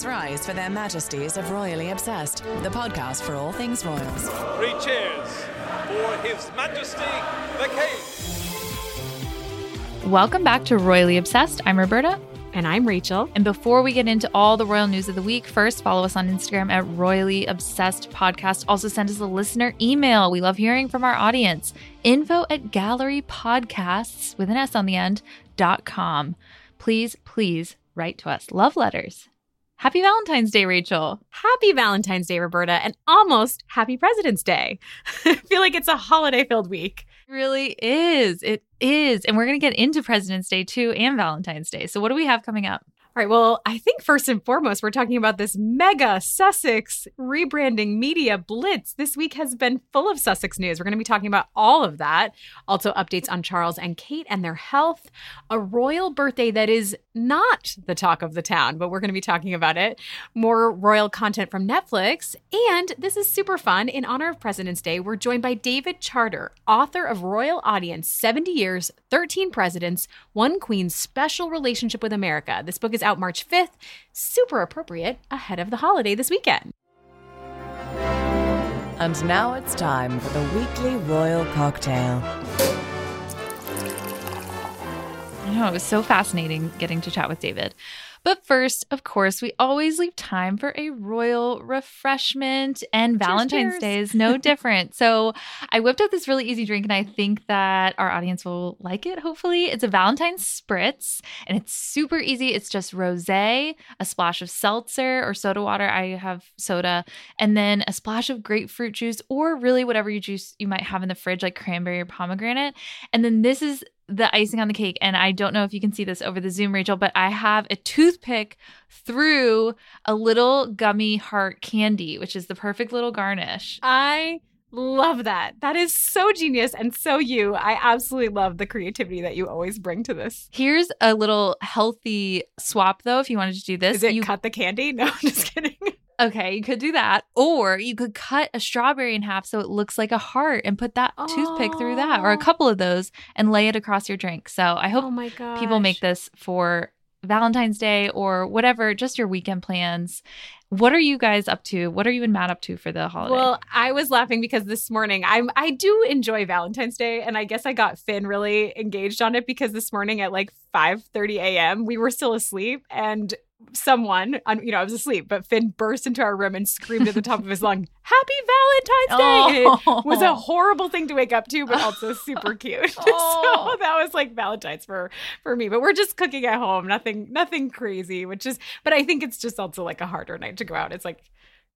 Please rise for their majesties of Royally Obsessed, the podcast for all things royals. Three cheers for His Majesty the King. Welcome back to Royally Obsessed. I'm Roberta. And I'm Rachel. And before we get into all the royal news of the week, first follow us on Instagram at Royally Obsessed Podcast. Also send us a listener email. We love hearing from our audience. Info at gallery podcasts with an S on the end dot com. Please, please write to us. Love letters. Happy Valentine's Day, Rachel. Happy Valentine's Day, Roberta, and almost happy President's Day. I feel like it's a holiday filled week. It really is. It is. And we're going to get into President's Day too and Valentine's Day. So, what do we have coming up? All right. Well, I think first and foremost, we're talking about this mega Sussex rebranding media blitz. This week has been full of Sussex news. We're going to be talking about all of that. Also, updates on Charles and Kate and their health, a royal birthday that is not the talk of the town, but we're going to be talking about it. More royal content from Netflix. And this is super fun. In honor of President's Day, we're joined by David Charter, author of Royal Audience 70 Years, 13 Presidents, One Queen's Special Relationship with America. This book is out March 5th, super appropriate ahead of the holiday this weekend. And now it's time for the weekly royal cocktail. Know it was so fascinating getting to chat with David. But first, of course, we always leave time for a royal refreshment, and Valentine's cheers. Day is no different. So, I whipped up this really easy drink, and I think that our audience will like it, hopefully. It's a Valentine's spritz, and it's super easy. It's just rose, a splash of seltzer or soda water. I have soda, and then a splash of grapefruit juice, or really whatever you juice you might have in the fridge, like cranberry or pomegranate. And then this is the icing on the cake. And I don't know if you can see this over the Zoom, Rachel, but I have a toothpick through a little gummy heart candy, which is the perfect little garnish. I love that. That is so genius and so you. I absolutely love the creativity that you always bring to this. Here's a little healthy swap, though, if you wanted to do this. Is it you, cut the candy? No, I'm just kidding. Okay, you could do that. Or you could cut a strawberry in half so it looks like a heart and put that toothpick through that, or a couple of those, and lay it across your drink. So I hope oh people make this for Valentine's Day or whatever, just your weekend plans. What are you guys up to? What are you and Matt up to for the holiday? Well, I was laughing because this morning I'm I do enjoy Valentine's Day and I guess I got Finn really engaged on it because this morning at like 5:30 a.m. we were still asleep and someone, you know, I was asleep, but Finn burst into our room and screamed at the top of his lung, "Happy Valentine's Day!" And oh. it was a horrible thing to wake up to, but also super cute. Oh. so that was like Valentine's for for me. But we're just cooking at home, nothing nothing crazy. Which is, but I think it's just also like a harder night to go out. It's like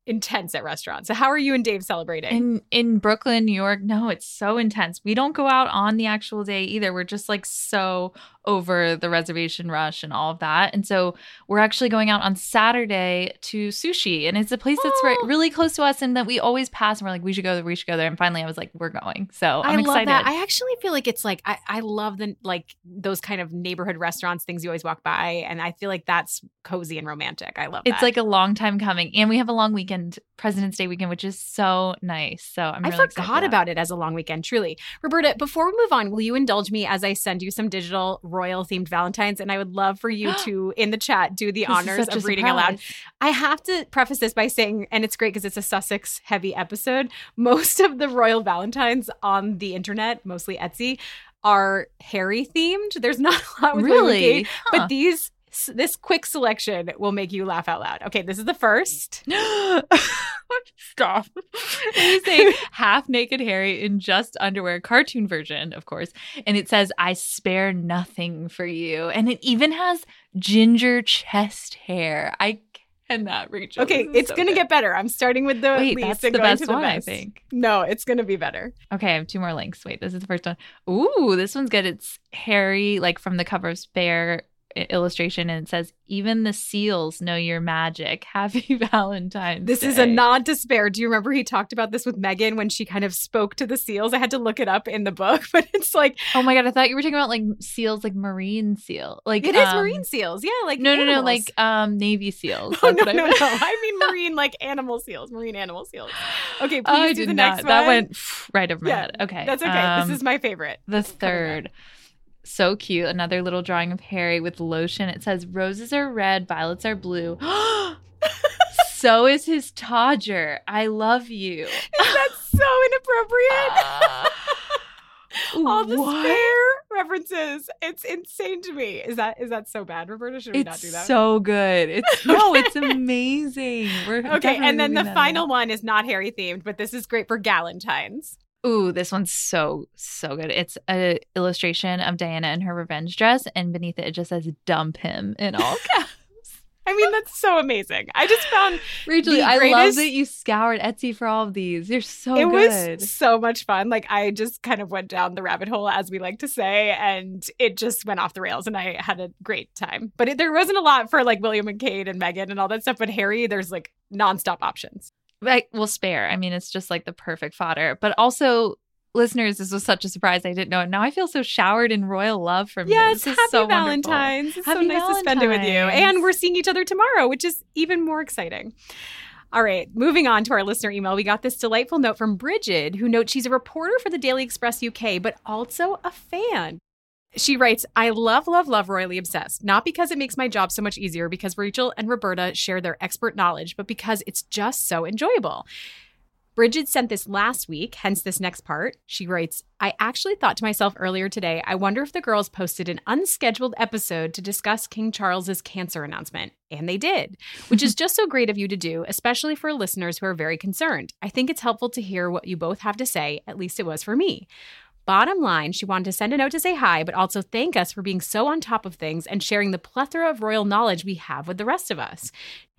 intense at restaurants. So how are you and Dave celebrating? in in Brooklyn, New York, no, it's so intense. We don't go out on the actual day either. We're just like so over the reservation rush and all of that. And so we're actually going out on Saturday to sushi. And it's a place that's right, Oh. really close to us and that we always pass and we're like, we should go there, we should go there. And finally I was like, we're going. So I'm I excited. that. I actually feel like it's like I, I love the like those kind of neighborhood restaurants, things you always walk by, and I feel like that's cozy and romantic. I love It's that. like a long time coming, and we have a long weekend, President's Day weekend, which is so nice. So I'm I really forgot about it as a long weekend, truly. Roberta, before we move on, will you indulge me as I send you some digital royal themed Valentines? And I would love for you to, in the chat, do the This honors of reading aloud. I have to preface this by saying, and it's great because it's a Sussex heavy episode. Most of the royal Valentines on the internet, mostly Etsy, are Harry themed. There's not a lot with Really? Huh. but these this quick selection will make you laugh out loud. Okay, this is the first. Stop. you say half naked Harry in just underwear, cartoon version, of course. And it says, I spare nothing for you. And it even has ginger chest hair. I cannot, Rachel. Okay, it's so gonna get better. I'm starting with the Wait, least that's and the going best to the one, I think. No, it's gonna be better. Okay, I have two more links. Wait, this is the first one. Ooh, this one's good. It's Harry, like from the cover of Spare. Illustration and it says, Even the seals know your magic. Happy Valentine's This is a nod to spare. Do you remember he talked about this with Meghan when she kind of spoke to the seals? I had to look it up in the book, but it's like Oh my God. I thought you were talking about like seals, like marine seal. Like it is um, marine seals. Yeah, like No, no, no. Like um, Navy seals. Oh, That's no, I no, no. I mean marine, like animal seals, marine animal seals. Okay, please I do the not. next That one. went right over my Yeah, head. Okay. That's okay. um, this is my favorite. The third. So cute. Another little drawing of Harry with lotion. It says roses are red, violets are blue. so is his Todger. I love you. That's so inappropriate. All the What? spare references. It's insane to me. Is that is that so bad, Roberta? Should we not do It's that? so good. It's no, it's amazing. We're okay, and then the final in. one is not Harry themed, but this is great for Galentine's. Ooh, this one's so so good. It's a illustration of Diana in her revenge dress, and beneath it it just says "dump him" in all caps. I mean, that's so amazing. I just found Rachel, The I love that you scoured Etsy for all of these. You're so good. it good. was so much fun. Like I just kind of went down the rabbit hole, as we like to say, and it just went off the rails, and I had a great time. But it, there wasn't a lot for like William and Kate and Meghan and all that stuff. But Harry, there's like nonstop options. Like will spare. I mean, it's just like the perfect fodder. But also, listeners, this was such a surprise. I didn't know it. Now I feel so showered in royal love from you. Yes, happy so wonderful. Valentine's. It's so Happy nice to spend it with you. And we're seeing each other tomorrow, which is even more exciting. All right, moving on to our listener email. We got this delightful note from Bridget, who notes she's a reporter for the Daily Express UK, but also a fan. She writes, I love, love, love Royally Obsessed, not because it makes my job so much easier, because Rachel and Roberta share their expert knowledge, but because it's just so enjoyable. Bridget sent this last week, hence this next part. She writes, I actually thought to myself earlier today, I wonder if the girls posted an unscheduled episode to discuss King Charles's cancer announcement. And they did, which is just so great of you to do, especially for listeners who are very concerned. I think it's helpful to hear what you both have to say, at least it was for me. Bottom line, she wanted to send a note to say hi, but also thank us for being so on top of things and sharing the plethora of royal knowledge we have with the rest of us.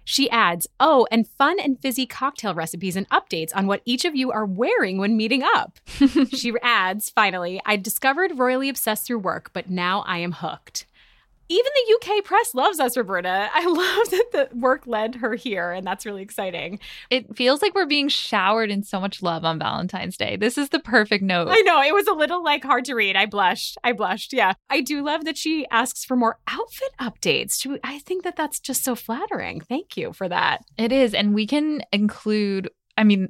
She adds, oh, and fun and fizzy cocktail recipes and updates on what each of you are wearing when meeting up. she adds, finally, I discovered Royally Obsessed through work, but now I am hooked. Even the UK press loves us, Roberta. I love that the work led her here, and that's really exciting. It feels like we're being showered in so much love on Valentine's Day. This is the perfect note. I know it was a little like hard to read. I blushed. I blushed. Yeah, I do love that she asks for more outfit updates. I think that that's just so flattering. Thank you for that. It is. And we can include, I mean,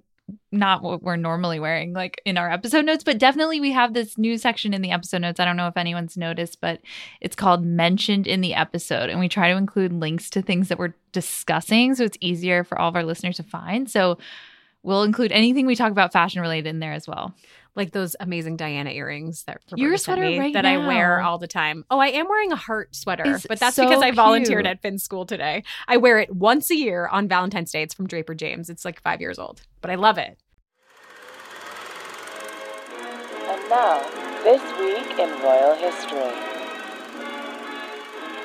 not what we're normally wearing like in our episode notes, but definitely we have this new section in the episode notes. I don't know if anyone's noticed, but it's called mentioned in the episode. And we try to include links to things that we're discussing so it's easier for all of our listeners to find. So we'll include anything we talk about fashion related in there as well. Like those amazing Diana earrings that Roberta Your sent sweater me right that I wear all the time. Oh, I am wearing a heart sweater, It's but that's so because I volunteered cute. at Finn's school today. I wear it once a year on Valentine's Day. It's from Draper James. It's like five years old, but I love it. And now, this week in royal history.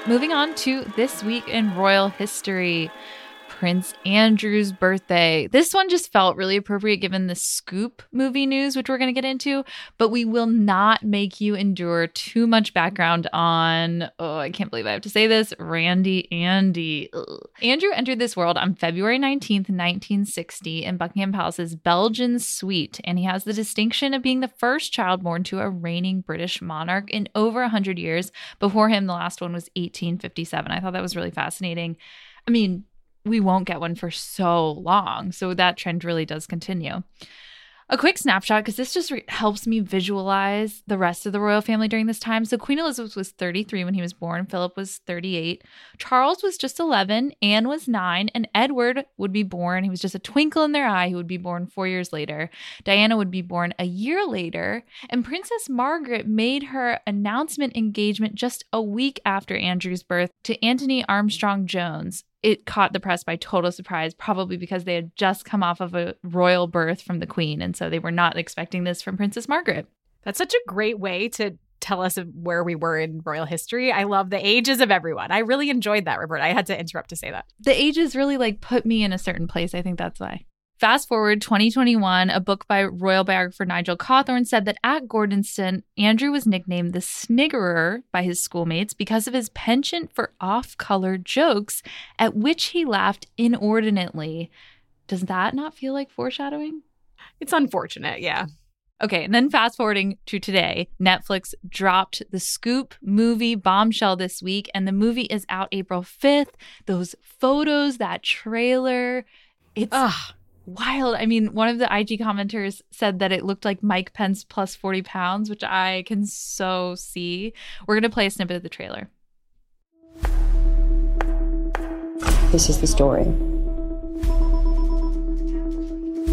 Moving on to this week in royal history. Prince Andrew's birthday. This one just felt really appropriate given the Scoop movie news, which we're going to get into, but we will not make you endure too much background on, oh, I can't believe I have to say this, Randy Andy. Ugh. Andrew entered this world on February 19th, 1960, in Buckingham Palace's Belgian suite, and he has the distinction of being the first child born to a reigning British monarch in over 100 years. Before him, the last one was 1857. I thought that was really fascinating. I mean, we won't get one for so long. So that trend really does continue. A quick snapshot because this just re- helps me visualize the rest of the royal family during this time. So Queen Elizabeth was 33 when he was born, Philip was 38, Charles was just 11, Anne was 9, and Edward would be born. He was just a twinkle in their eye. He would be born 4 years later. Diana would be born a year later, and Princess Margaret made her announcement engagement just a week after Andrew's birth to Anthony Armstrong Jones. It caught the press by total surprise, probably because they had just come off of a royal birth from the Queen, and so they were not expecting this from Princess Margaret. That's such a great way to tell us where we were in royal history. I love the ages of everyone. I really enjoyed that, Roberta. I had to interrupt to say that. The ages really like put me in a certain place. I think that's why. Fast forward 2021, a book by royal biographer Nigel Cawthorne said that at Gordonstoun, Andrew was nicknamed the Sniggerer by his schoolmates because of his penchant for off color jokes at which he laughed inordinately. Does that not feel like foreshadowing? It's unfortunate, yeah. Okay, and then fast forwarding to today, Netflix dropped the Scoop movie Bombshell this week, and the movie is out April 5th. Those photos, that trailer, it's Ugh. Wild. I mean, one of the IG commenters said that it looked like Mike Pence plus 40 pounds, which I can so see. We're going to play a snippet of the trailer. This is the story.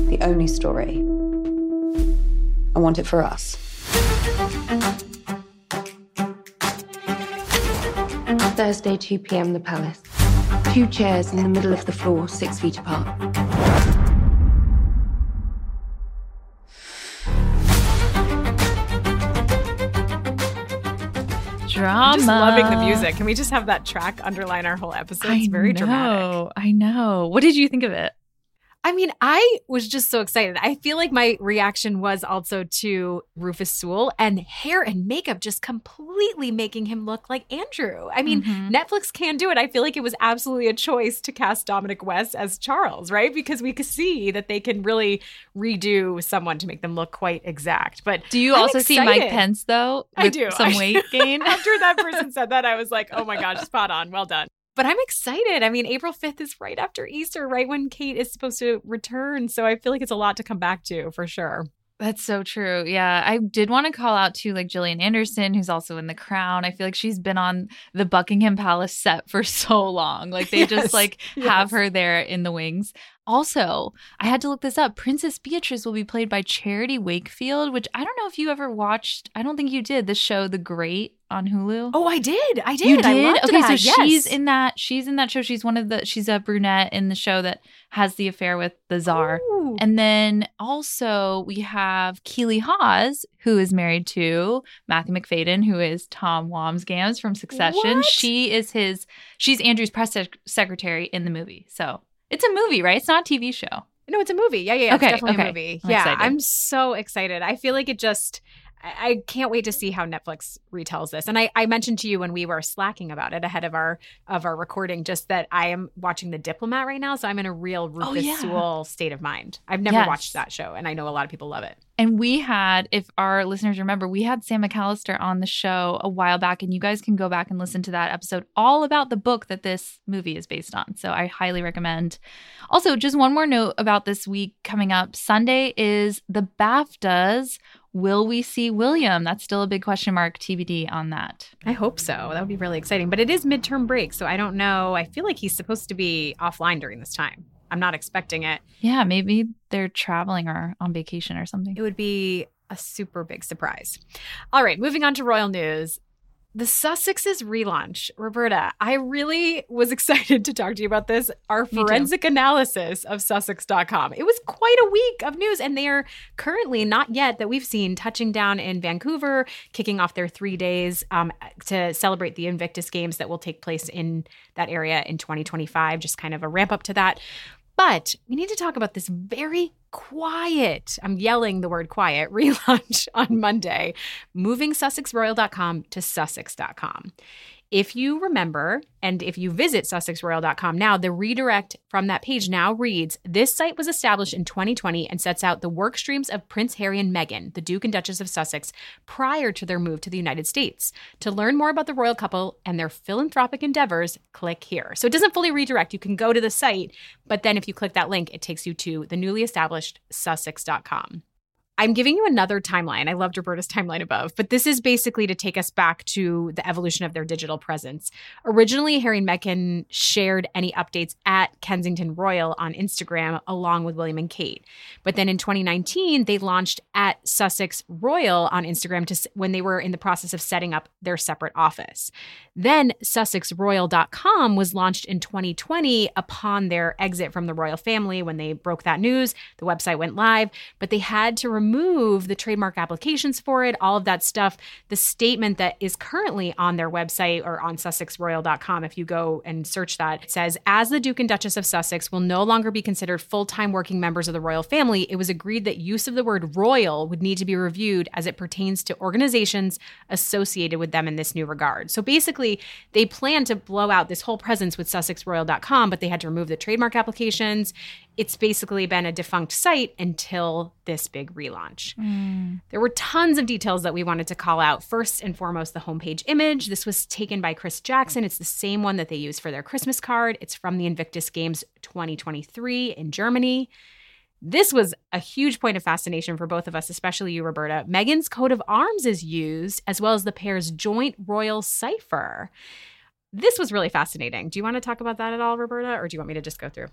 The only story. I want it for us. Thursday, 2 pm, the palace. Two chairs in the middle of the floor, six feet apart. Drama. I'm just loving the music. Can we just have that track underline our whole episode? It's very I dramatic. know, I know. What did you think of it? I mean, I was just so excited. I feel like my reaction was also to Rufus Sewell and hair and makeup just completely making him look like Andrew. I mean, Mhm. Netflix can do it. I feel like it was absolutely a choice to cast Dominic West as Charles, right? Because we could see that they can really redo someone to make them look quite exact. But Do you I'm also see Mike. Pence though? I do. Some weight gain. After that person said that, I was like, oh my gosh, spot on. Well done. But I'm excited. I mean, April 5th is right after Easter, right when Kate is supposed to return. So I feel like it's a lot to come back to for sure. That's so true. Yeah. I did want to call out to like Gillian Anderson, who's also in The Crown. I feel like she's been on the Buckingham Palace set for so long. Like they Yes, just like have her there in the wings. Also, I had to look this up. Princess Beatrice will be played by Charity Wakefield, which I don't know if you ever watched. I don't think you did the show The Great on Hulu. Oh, I did. I did. You did? I loved it. okay, that. so she's in that. She's in that show. She's one of the. She's a brunette in the show that has the affair with the czar. Ooh. And then also we have Keely Hawes, who is married to Matthew Macfadyen, who is Tom Wambsgans from Succession. What? She is his. She's Andrew's press sec- secretary in the movie. So it's a movie, right? It's not a TV show. No, it's a movie. Yeah, yeah, yeah. Okay, it's definitely okay. a movie. I'm yeah, excited. I'm so excited. I feel like it just. I I can't wait to see how Netflix retells this. And I, I mentioned to you when we were slacking about it ahead of our of our recording, just that I am watching The Diplomat right now, so I'm in a real Rufus Oh, yeah. Sewell state of mind. I've never Yes. watched that show, and I know a lot of people love it. And we had, if our listeners remember, we had Sam McAlister on the show a while back, and you guys can go back and listen to that episode all about the book that this movie is based on. So I highly recommend. Also, just one more note about this week coming up Sunday is the BAFTAs. Will we see William? That's still a big question mark, TBD on that. I hope so. That would be really exciting. But it is midterm break, so I don't know. I feel like he's supposed to be offline during this time. I'm not expecting it. Yeah, maybe they're traveling or on vacation or something. It would be a super big surprise. All right, moving on to royal news. The Sussexes relaunch. Roberta, I really was excited to talk to you about this. Our forensic analysis of Sussex.com. It was quite a week of news, and they are currently not yet that we've seen touching down in Vancouver, kicking off their three days um, to celebrate the Invictus Games that will take place in that area in 2025. Just kind of a ramp up to that. But we need to talk about this very quiet, I'm yelling the word quiet, relaunch on Monday, moving SussexRoyal.com to Sussex.com. If you remember, and if you visit SussexRoyal.com now, the redirect from that page now reads This site was established in 2020 and sets out the work streams of Prince Harry and Meghan, the Duke and Duchess of Sussex, prior to their move to the United States. To learn more about the royal couple and their philanthropic endeavors, click here. So it doesn't fully redirect. You can go to the site, but then if you click that link, it takes you to the newly established Sussex.com. I'm giving you another timeline. I loved Roberta's timeline above, but this is basically to take us back to the evolution of their digital presence. Originally, Harry and Meghan shared any updates at Kensington Royal on Instagram along with William and Kate. But then in 2019, they launched at Sussex Royal on Instagram to when they were in the process of setting up their separate office. Then SussexRoyal.com was launched in 2020 upon their exit from the royal family. When they broke that news, the website went live, but they had to remove remove the trademark applications for it, all of that stuff. The statement that is currently on their website or on sussexroyal.com, if you go and search that, says, as the Duke and Duchess of Sussex will no longer be considered full time working members of the royal family, it was agreed that use of the word royal would need to be reviewed as it pertains to organizations associated with them in this new regard. So basically, they plan to blow out this whole presence with sussexroyal.com, but they had to remove the trademark applications. It's basically been a defunct site until this big relaunch. Mm. There were tons of details that we wanted to call out. First and foremost, the homepage image. This was taken by Chris Jackson. It's the same one that they used for their Christmas card. It's from the Invictus Games 2023 in Germany. This was a huge point of fascination for both of us, especially you, Roberta. Meghan's coat of arms is used, as well as the pair's joint royal cipher. This was really fascinating. Do you want to talk about that at all, Roberta, or do you want me to just go through?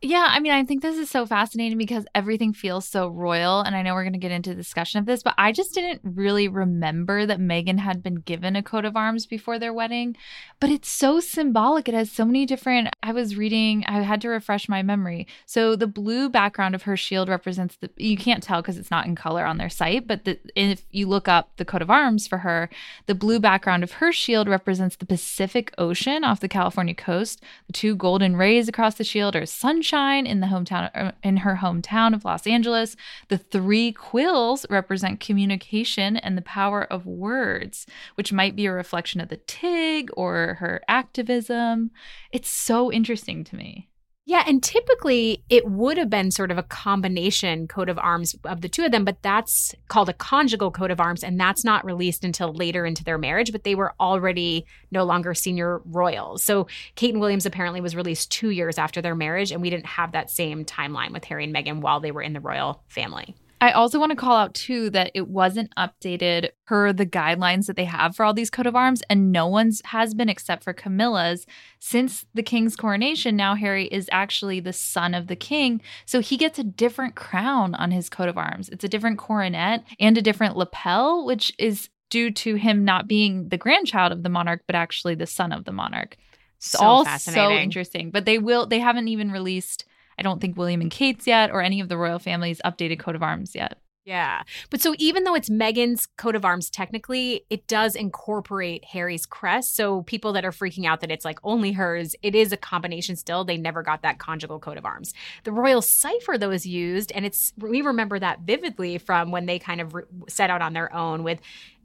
Yeah, I mean, I think this is so fascinating because everything feels so royal. And I know we're going to get into discussion of this, but I just didn't really remember that Meghan had been given a coat of arms before their wedding. But it's so symbolic. It has so many different. I was reading, I had to refresh my memory. So the blue background of her shield represents the, you can't tell because it's not in color on their site, but the, if you look up the coat of arms for her, the blue background of her shield represents the Pacific Ocean off the California coast. The two golden rays across the shield are sunshine in the hometown uh, in her hometown of Los Angeles. The three quills represent communication and the power of words, which might be a reflection of the Tig or her activism. It's so interesting to me. Yeah, and typically it would have been sort of a combination coat of arms of the two of them, but that's called a conjugal coat of arms, and that's not released until later into their marriage. But they were already no longer senior royals. So Kate and Williams apparently was released two years after their marriage, and we didn't have that same timeline with Harry and Meghan while they were in the royal family. I also want to call out too that it wasn't updated per the guidelines that they have for all these coat of arms, and no one's has been except for Camilla's. Since the king's coronation, now Harry is actually the son of the king, so he gets a different crown on his coat of arms. It's a different coronet and a different lapel, which is due to him not being the grandchild of the monarch, but actually the son of the monarch. It's So all so interesting. But they will they haven't even released I don't think William and Kate's yet or any of the royal family's updated coat of arms yet. Yeah. But so even though it's Meghan's coat of arms, technically, it does incorporate Harry's crest. So people that are freaking out that it's like only hers, it is a combination still. They never got that conjugal coat of arms. The royal cipher, though, is used. And it's, we remember that vividly from when they kind of re- set out on their own with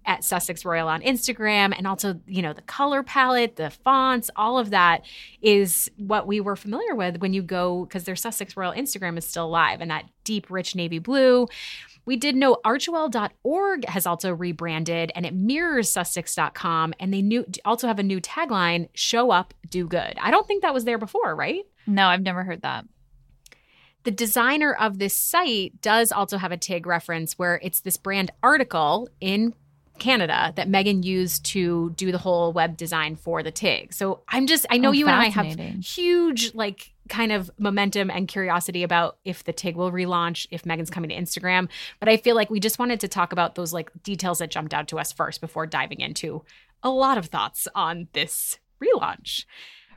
at Sussex Royal on Instagram and also, you know, the color palette, the fonts, all of that is what we were familiar with when you go because their Sussex Royal Instagram is still live and that deep rich navy blue. We did know archewell.org has also rebranded and it mirrors sussex.com and they new also have a new tagline, show up, do good. I don't think that was there before, right? No, I've never heard that. the designer of this site does also have a TIG reference where it's this brand article in Canada that Meghan used to do the whole web design for the TIG. So I'm just, I know Oh, you and I have huge, like, kind of momentum and curiosity about if the TIG will relaunch, if Meghan's coming to Instagram. But I feel like we just wanted to talk about those, like, details that jumped out to us first before diving into a lot of thoughts on this relaunch.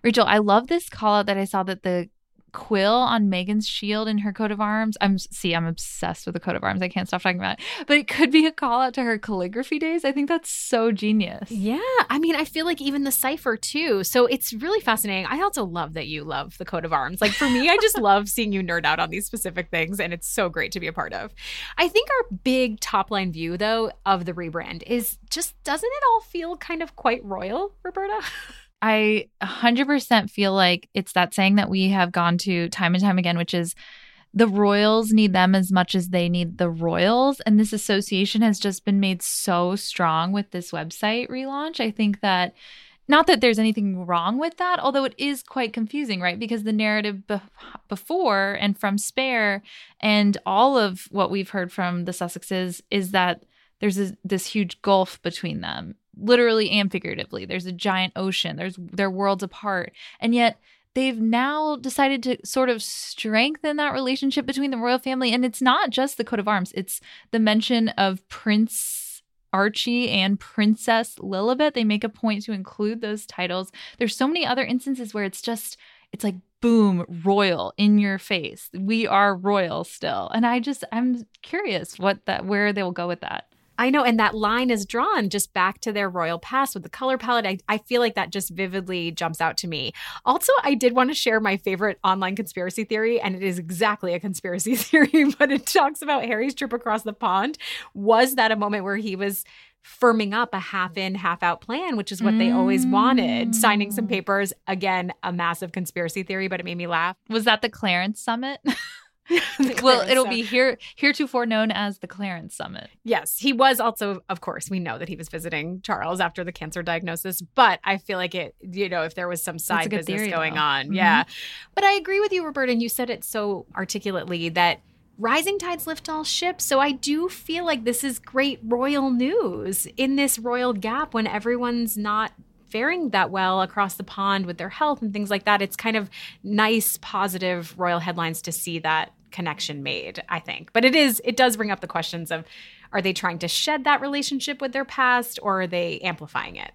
Rachel, I love this call out that I saw that the quill on Meghan's shield in her coat of arms. I'm see, I'm obsessed with the coat of arms. I can't stop talking about it. But it could be a call out to her calligraphy days. I think that's so genius. Yeah, I mean, I feel like even the cipher too. So it's really fascinating. I also love that you love the coat of arms. Like for me, I just love seeing you nerd out on these specific things, and it's so great to be a part of. I think our big top line view, though, of the rebrand is just doesn't it all feel kind of quite royal, Roberta? I 100% feel like it's that saying that we have gone to time and time again, which is the royals need them as much as they need the royals. And this association has just been made so strong with this website relaunch. I think that. Not that there's anything wrong with that, although it is quite confusing, right? Because the narrative be- before and from Spare and all of what we've heard from the Sussexes is that there's this, this huge gulf between them literally and figuratively there's a giant ocean there's they're worlds apart and yet they've now decided to sort of strengthen that relationship between the royal family and it's not just the coat of arms it's the mention of prince Archie and Princess Lilibet. They make a point to include those titles. There's so many other instances where it's just, it's like, boom, royal in your face. We are royal still. And I just, I'm curious what that, where they will go with that. I know, and that line is drawn just back to their royal past with the color palette. I, I feel like that just vividly jumps out to me. Also, I did want to share my favorite online conspiracy theory, and it is exactly a conspiracy theory, but it talks about Harry's trip across the pond. Was that a moment where he was firming up a half in, half out plan, which is what they always wanted, signing some mm. papers? Again, a massive conspiracy theory, but it made me laugh. Was that the Clarence Summit? Well, it'll Summit. be here heretofore known as the Clarence Summit. Yes, he was also, of course, we know that he was visiting Charles after the cancer diagnosis, but I feel like it, you know, if there was some side business theory, going though. on. Mhm. Yeah. But I agree with you, Roberta, and you said it so articulately that rising tides lift all ships. So I do feel like this is great royal news in this royal gap when everyone's not faring that well across the pond with their health and things like that. It's kind of nice, positive royal headlines to see that connection made, I think. But it is, it does bring up the questions of are they trying to shed that relationship with their past or are they amplifying it?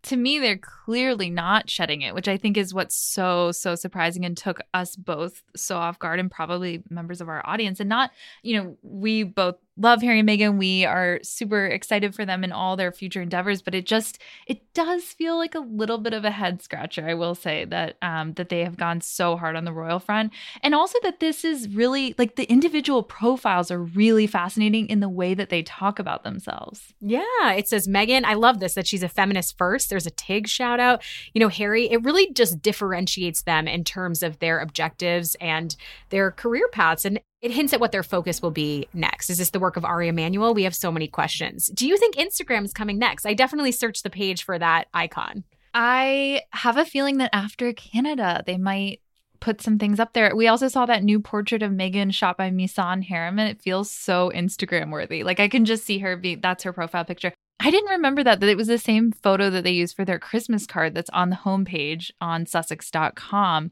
to me they're clearly not shedding it which i think is what's so so surprising and took us both so off guard and probably members of our audience and not you know we both love harry and meghan we are super excited for them in all their future endeavors but it just it does feel like a little bit of a head scratcher i will say that um that they have gone so hard on the royal front and also that this is really like the individual profiles are really fascinating in the way that they talk about themselves Yeah, it says Meghan. I love this that she's a feminist first. There's a Tig shout out. You know, Harry, it really just differentiates them in terms of their objectives and their career paths. And it hints at what their focus will be next. Is this the work of Ari Emanuel? We have so many questions. Do you think Instagram is coming next? I definitely searched the page for that icon. I have a feeling that after Canada, they might put some things up there. We also saw that new portrait of Meghan shot by Misan Harriman. It feels so Instagram worthy. Like I can just see her be that's her profile picture. I didn't remember that that it was the same photo that they used for their Christmas card that's on the homepage on sussex.com.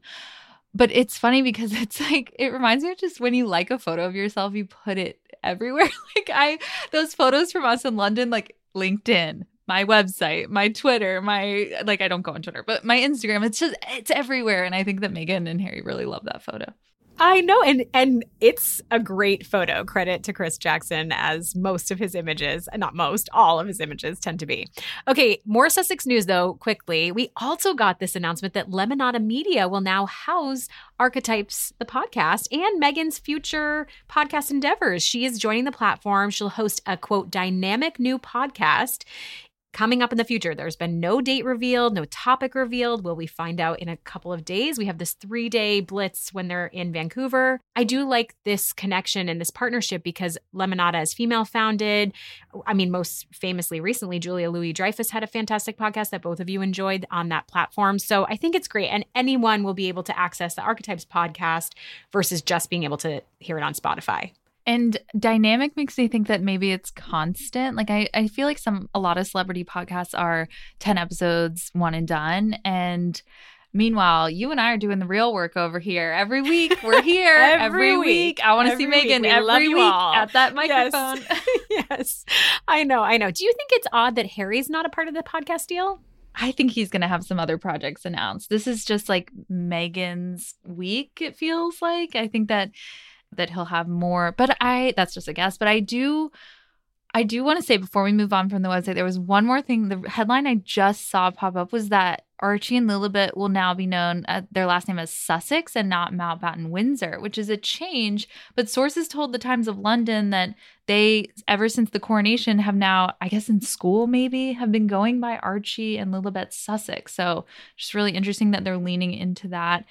But it's funny because it's like it reminds me of just when you like a photo of yourself, you put it everywhere. like I those photos from us in London, like LinkedIn, my website, my Twitter, my like I don't go on Twitter, but my Instagram, it's just it's everywhere. And I think that Meghan and Harry really love that photo. I know, and and it's a great photo. Credit to Chris Jackson, as most of his images, not most, all of his images tend to be. Okay, more Sussex news though. Quickly, we also got this announcement that Lemonada Media will now house Archetypes, the podcast, and Meghan's future podcast endeavors. She is joining the platform. She'll host a quote dynamic new podcast coming up in the future. There's been no date revealed, no topic revealed. Will we find out in a couple of days? We have this three day blitz when they're in Vancouver. I do like this connection and this partnership because Lemonada is female founded. I mean, most famously recently, Julia Louis Dreyfus had a fantastic podcast that both of you enjoyed on that platform. So I think it's great. And anyone will be able to access the Archetypes podcast versus just being able to hear it on Spotify. And dynamic makes me think that maybe it's constant. Like I, I feel like some a lot of celebrity podcasts are 10 episodes, one and done. And meanwhile, you and I are doing the real work over here. Every week we're here. Every every, week. I want to see. Meghan We every week at that Yes. microphone. yes. I know. I know. Do you think it's odd that Harry's not a part of the podcast deal? I think he's going to have some other projects announced. This is just like Meghan's week, it feels like. I think that that he'll have more, but I that's just a guess, but I do I do want to say before we move on from the website, there was one more thing. The headline I just saw pop up was that Archie and Lilibet will now be known at their last name as Sussex and not Mountbatten Windsor, which is a change. But sources told the Times of London that they, ever since the coronation, have now, I guess in school maybe, have been going by Archie and Lilibet Sussex. So just really interesting that they're leaning into that.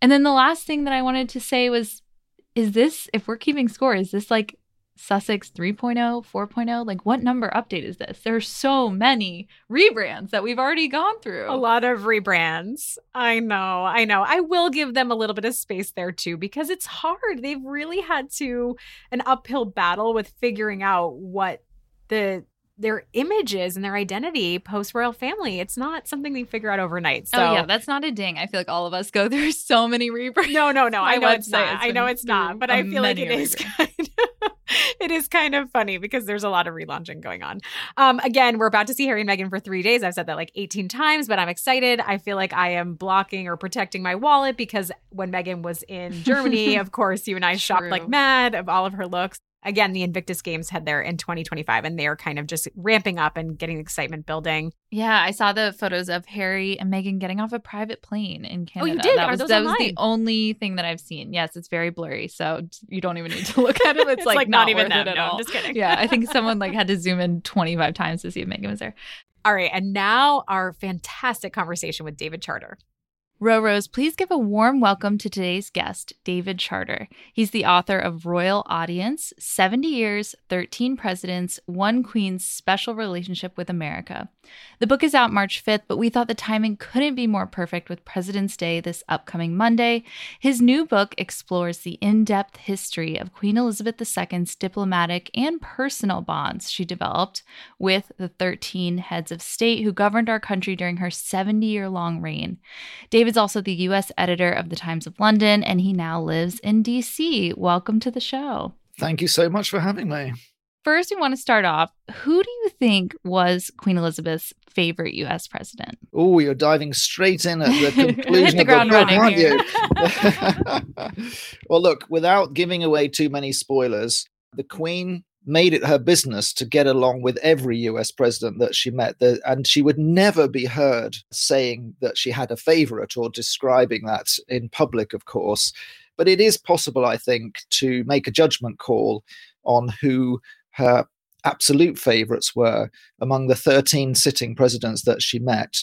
And then the last thing that I wanted to say was, is this, if we're keeping score, is this like Sussex 3.0, 4.0? Like, what number update is this? There are so many rebrands that we've already gone through. A lot of rebrands. I know. I know. I will give them a little bit of space there too because it's hard. They've really had to an uphill battle with figuring out what the their images and their identity post royal family. It's not something they figure out overnight. So oh, yeah, that's not a ding. I feel like all of us go through so many rebrands. no, no, no. I know it's not. I know it's not. But I feel like it is kind of it is kind of funny because there's a lot of relaunching going on. Um, again, we're about to see Harry and Meghan for three days. I've said that like 18 times, but I'm excited. I feel like I am blocking or protecting my wallet because when Meghan was in Germany, of course, you and I shopped like mad of all of her looks. Again, the Invictus Games head there in 2025, and they are kind of just ramping up and getting excitement building. Yeah, I saw the photos of Harry and Meghan getting off a private plane in Canada. Oh, you did? That Are was, those that was the only thing that I've seen. Yes, it's very blurry, so you don't even need to look at it. It's, It's, like, like, not even worth them. it at No, I'm all. just kidding. Yeah, I think someone like had to zoom in 25 times to see if Meghan was there. All right, and now our fantastic conversation with David Charter. Rose, please give a warm welcome to today's guest, David Charter. He's the author of Royal Audience 70 Years, 13 Presidents, One Queen's Special Relationship with America. The book is out March 5th, but we thought the timing couldn't be more perfect with President's Day this upcoming Monday. His new book explores the in depth history of Queen Elizabeth II's diplomatic and personal bonds she developed with the 13 heads of state who governed our country during her 70 year long reign. David's also the U.S. editor of the Times of London, and he now lives in D.C. Welcome to the show. Thank you so much for having me. First, we want to start off. Who do you think was Queen Elizabeth's favorite U.S. president? Oh, you're diving straight in at the conclusion the of the book, aren't you? well, look, without giving away too many spoilers, the Queen made it her business to get along with every US president that she met, and she would never be heard saying that she had a favorite or describing that in public, of course. But it is possible, I think, to make a judgment call on who her absolute favorites were among the 13 sitting presidents that she met.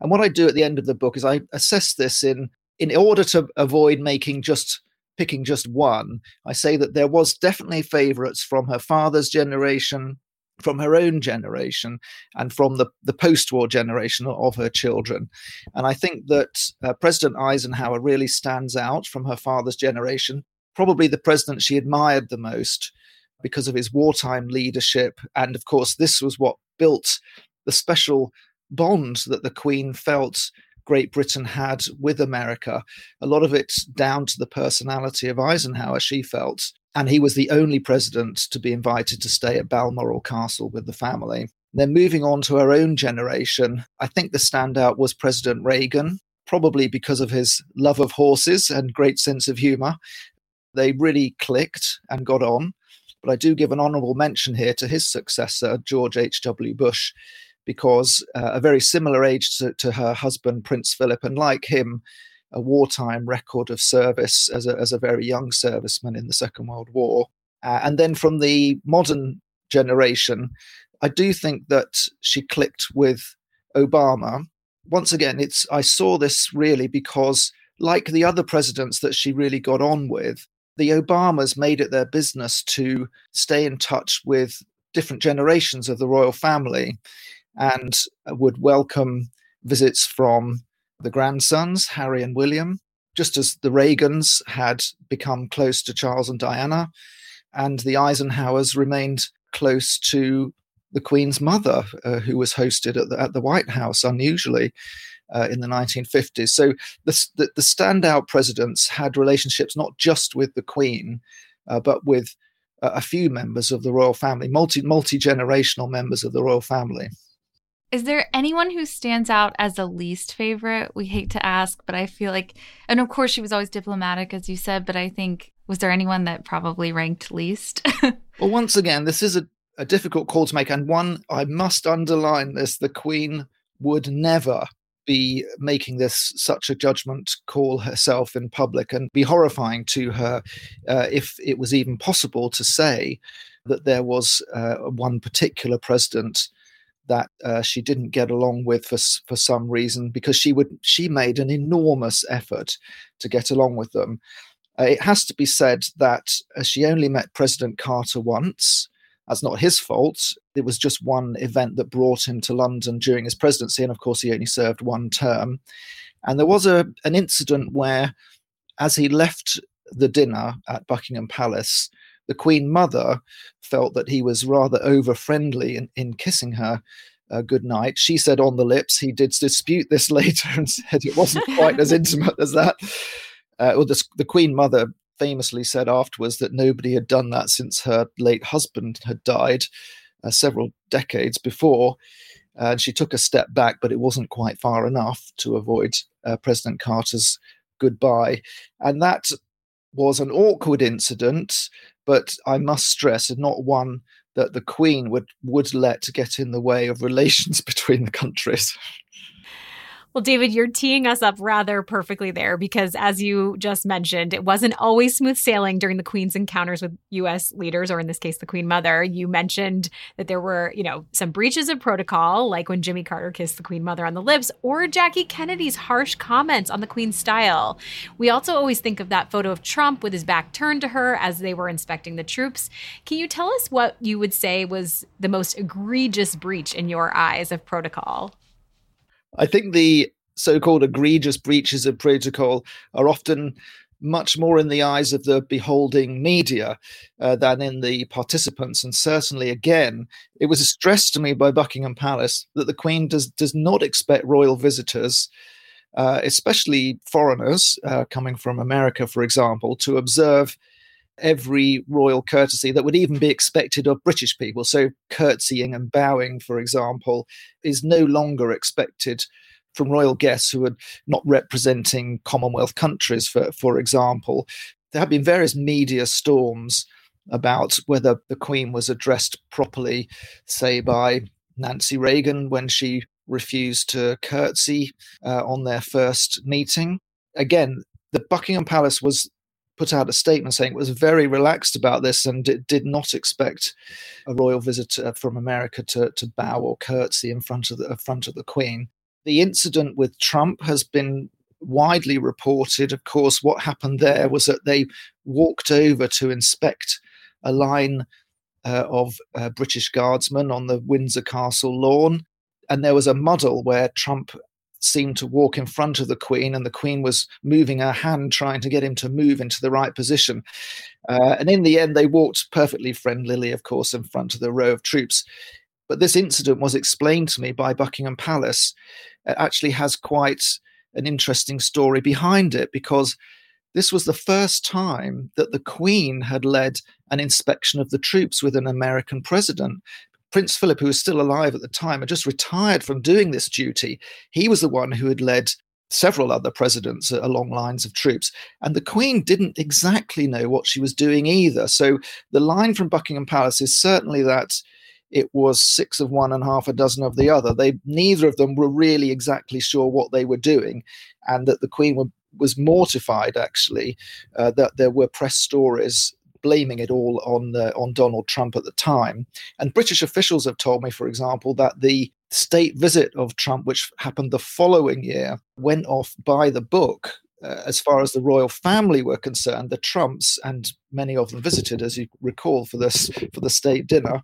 And what I do at the end of the book is I assess this in in order to avoid making just picking just one. I say that there was definitely favorites from her father's generation, from her own generation, and from the, the post-war generation of her children. And I think that uh, President Eisenhower really stands out from her father's generation, probably the president she admired the most because of his wartime leadership. And of course, this was what built the special bond that the Queen felt Great Britain had with America. A lot of it down to the personality of Eisenhower, she felt. And he was the only president to be invited to stay at Balmoral Castle with the family. Then moving on to her own generation, I think the standout was President Reagan, probably because of his love of horses and great sense of humor. They really clicked and got on. But I do give an honorable mention here to his successor, George H.W. Bush, because uh, a very similar age to, to her husband, Prince Philip, and like him, a wartime record of service as a, as a very young serviceman in the Second World War. Uh, and then from the modern generation, I do think that she clicked with Obama. Once again, it's I saw this really because, like the other presidents that she really got on with, the Obamas made it their business to stay in touch with different generations of the royal family and would welcome visits from the grandsons, Harry and William, just as the Reagans had become close to Charles and Diana, and the Eisenhowers remained close to the Queen's mother, uh, who was hosted at the, at the White House unusually uh, in the 1950s. So the, the, the standout presidents had relationships not just with the Queen, uh, but with a few members of the royal family, multi multi generational members of the royal family. Is there anyone who stands out as the least favorite? We hate to ask, but I feel like, and of course, she was always diplomatic, as you said, but I think, was there anyone that probably ranked least? Well, once again, this is a, a difficult call to make, and one I must underline this: the Queen would never be making this such a judgment call herself in public, and be horrifying to her uh, if it was even possible to say that there was uh, one particular president that uh, she didn't get along with for for some reason because she would she made an enormous effort to get along with them. Uh, it has to be said that uh, she only met President Carter once. That's not his fault. It was just one event that brought him to London during his presidency, and of course, he only served one term. And there was a an incident where, as he left the dinner at Buckingham Palace, the Queen Mother felt that he was rather over friendly in, in kissing her uh, good night. She said on the lips. He did dispute this later and said it wasn't quite as intimate as that. Uh, well, the, the Queen Mother famously said afterwards that nobody had done that since her late husband had died uh, several decades before. And she took a step back, but it wasn't quite far enough to avoid uh, President Carter's goodbye. And that was an awkward incident, but I must stress, not one that the Queen would would let get in the way of relations between the countries. Well, David, you're teeing us up rather perfectly there because, as you just mentioned, it wasn't always smooth sailing during the Queen's encounters with U.S. leaders, or in this case, the Queen Mother. You mentioned that there were, you know, some breaches of protocol, like when Jimmy Carter kissed the Queen Mother on the lips, or Jackie Kennedy's harsh comments on the Queen's style. We also always think of that photo of Trump with his back turned to her as they were inspecting the troops. Can you tell us what you would say was the most egregious breach in your eyes of protocol? I think the so called egregious breaches of protocol are often much more in the eyes of the beholding media uh, than in the participants. And certainly, again, it was stressed to me by Buckingham Palace that the Queen does, does not expect royal visitors. Uh, especially foreigners uh, coming from America, for example, to observe every royal courtesy that would even be expected of British people. So, curtsying and bowing, for example, is no longer expected from royal guests who are not representing Commonwealth countries, for, for example. There have been various media storms about whether the Queen was addressed properly, say, by Nancy Reagan when she refused to curtsy uh, on their first meeting. Again, the Buckingham Palace was put out a statement saying it was very relaxed about this and it did not expect a royal visitor from America to, to bow or curtsy in front of the in front of the Queen. The incident with Trump has been widely reported. Of course, what happened there was that they walked over to inspect a line uh, of uh, British guardsmen on the Windsor Castle lawn. And there was a muddle where Trump seemed to walk in front of the Queen, and the Queen was moving her hand, trying to get him to move into the right position. Uh, and in the end, they walked perfectly friendlily, of course, in front of the row of troops. But this incident was explained to me by Buckingham Palace. It actually has quite an interesting story behind it because this was the first time that the Queen had led an inspection of the troops with an American president. Prince Philip, who was still alive at the time, had just retired from doing this duty. He was the one who had led several other presidents along lines of troops. And the Queen didn't exactly know what she was doing either. So the line from Buckingham Palace is certainly that it was six of one and half a dozen of the other. They neither of them were really exactly sure what they were doing, and that the Queen were, was mortified actually uh, that there were press stories blaming it all on uh, on Donald Trump at the time. And British officials have told me, for example, that the state visit of Trump, which happened the following year, went off by the book. Uh, as far as the royal family were concerned, the Trumps and many of them visited, as you recall, for this for the state dinner,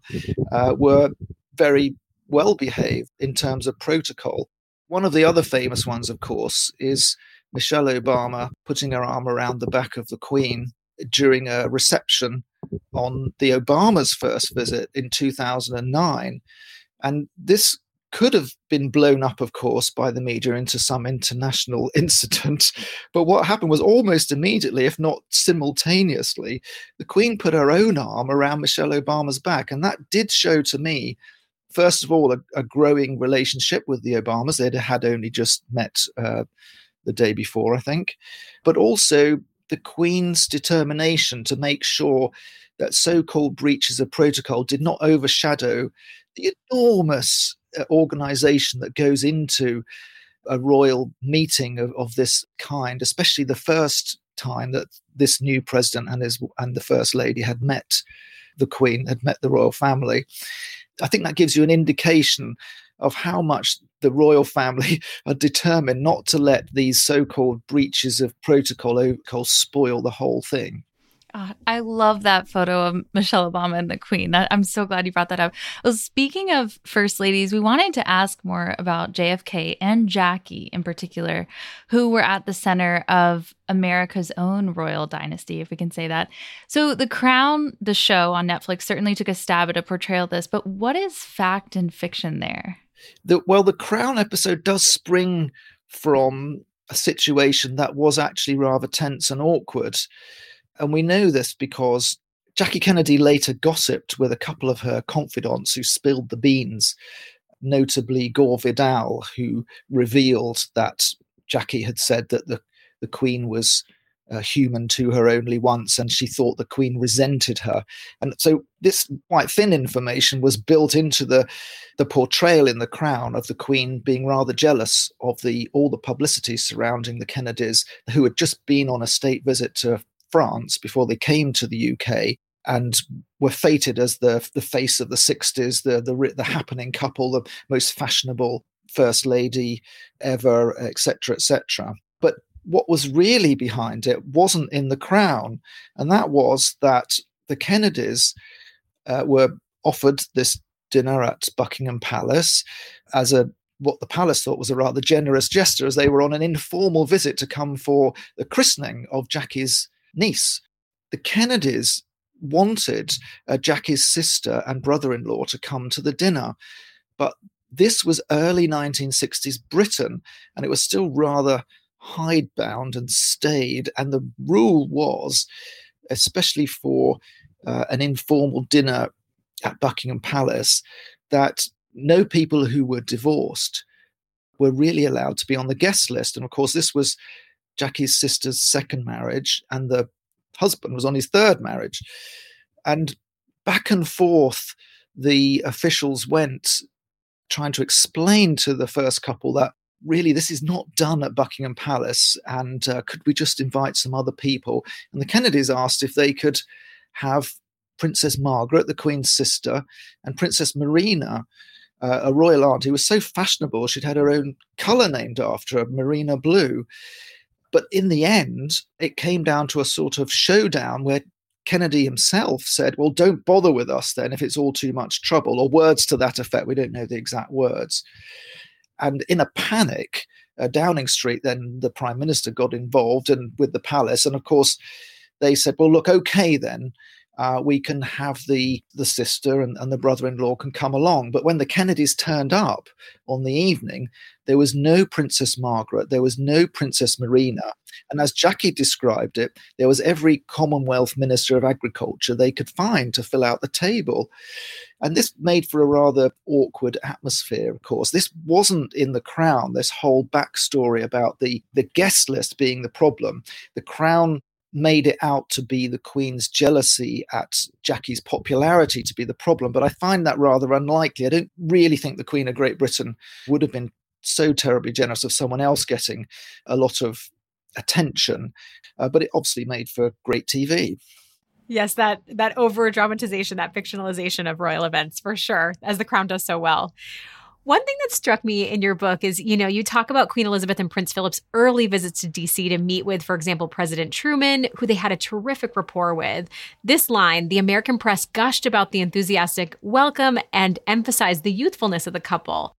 uh, were very well behaved in terms of protocol. One of the other famous ones, of course, is Michelle Obama putting her arm around the back of the Queen during a reception on the Obama's first visit in 2009. And this could have been blown up, of course, by the media into some international incident. But what happened was almost immediately, if not simultaneously, the Queen put her own arm around Michelle Obama's back. And that did show to me, first of all, a, a growing relationship with the Obamas. They'd had only just met uh, the day before, I think. But also the Queen's determination to make sure that so called breaches of protocol did not overshadow the enormous uh, organization that goes into a royal meeting of, of this kind, especially the first time that this new president and his and the first lady had met the queen had met the royal family. I think that gives you an indication of how much the royal family are determined not to let these so-called breaches of protocol spoil the whole thing. Uh, I love that photo of Michelle Obama and the Queen. I'm so glad you brought that up. Well, speaking of first ladies, we wanted to ask more about JFK and Jackie in particular, who were at the center of America's own royal dynasty, if we can say that. So, The Crown, the show on Netflix, certainly took a stab at a portrayal of this, but what is fact and fiction there? The, well, the Crown episode does spring from a situation that was actually rather tense and awkward. And we know this because Jackie Kennedy later gossiped with a couple of her confidants who spilled the beans, notably Gore Vidal, who revealed that Jackie had said that the, the Queen was uh, human to her only once, and she thought the Queen resented her. And so this quite thin information was built into the the portrayal in the Crown of the Queen being rather jealous of the all the publicity surrounding the Kennedys, who had just been on a state visit to France before they came to the UK and were feted as the the face of the 60s, the the the happening couple, the most fashionable first lady ever, etc., etc. But what was really behind it wasn't in the crown, and that was that the Kennedys uh, were offered this dinner at Buckingham Palace as a what the palace thought was a rather generous gesture, as they were on an informal visit to come for the christening of Jackie's niece. The Kennedys wanted uh, Jackie's sister and brother-in-law to come to the dinner, but this was early 1960s Britain, and it was still rather hidebound and staid. And the rule was, especially for uh, an informal dinner at Buckingham Palace, that no people who were divorced were really allowed to be on the guest list. And of course, this was Jackie's sister's second marriage, and the husband was on his third marriage. And back and forth, the officials went trying to explain to the first couple that really this is not done at Buckingham Palace, and uh, could we just invite some other people? And the Kennedys asked if they could have Princess Margaret, the Queen's sister, and Princess Marina, uh, a royal aunt who was so fashionable she'd had her own colour named after her, Marina Blue. But in the end, it came down to a sort of showdown where Kennedy himself said, Well, don't bother with us then if it's all too much trouble, or words to that effect. We don't know the exact words. And in a panic, uh, Downing Street, then the Prime Minister got involved and with the palace. And of course, they said, Well, look, okay, then uh, we can have the the sister and, and the brother-in-law can come along. But when the Kennedys turned up on the evening, there was no Princess Margaret, there was no Princess Marina, and as Jackie described it, there was every Commonwealth Minister of Agriculture they could find to fill out the table. And this made for a rather awkward atmosphere, of course. This wasn't in the Crown, this whole backstory about the, the guest list being the problem. The Crown made it out to be the Queen's jealousy at Jackie's popularity to be the problem, but I find that rather unlikely. I don't really think the Queen of Great Britain would have been so terribly generous of someone else getting a lot of attention, uh, but it obviously made for great TV. Yes, that that over dramatization, that fictionalization of royal events for sure, as the crown does so well. One thing that struck me in your book is, you know, you talk about Queen Elizabeth and Prince Philip's early visits to DC to meet with, for example, President Truman, who they had a terrific rapport with. This line, the American press gushed about the enthusiastic welcome and emphasized the youthfulness of the couple.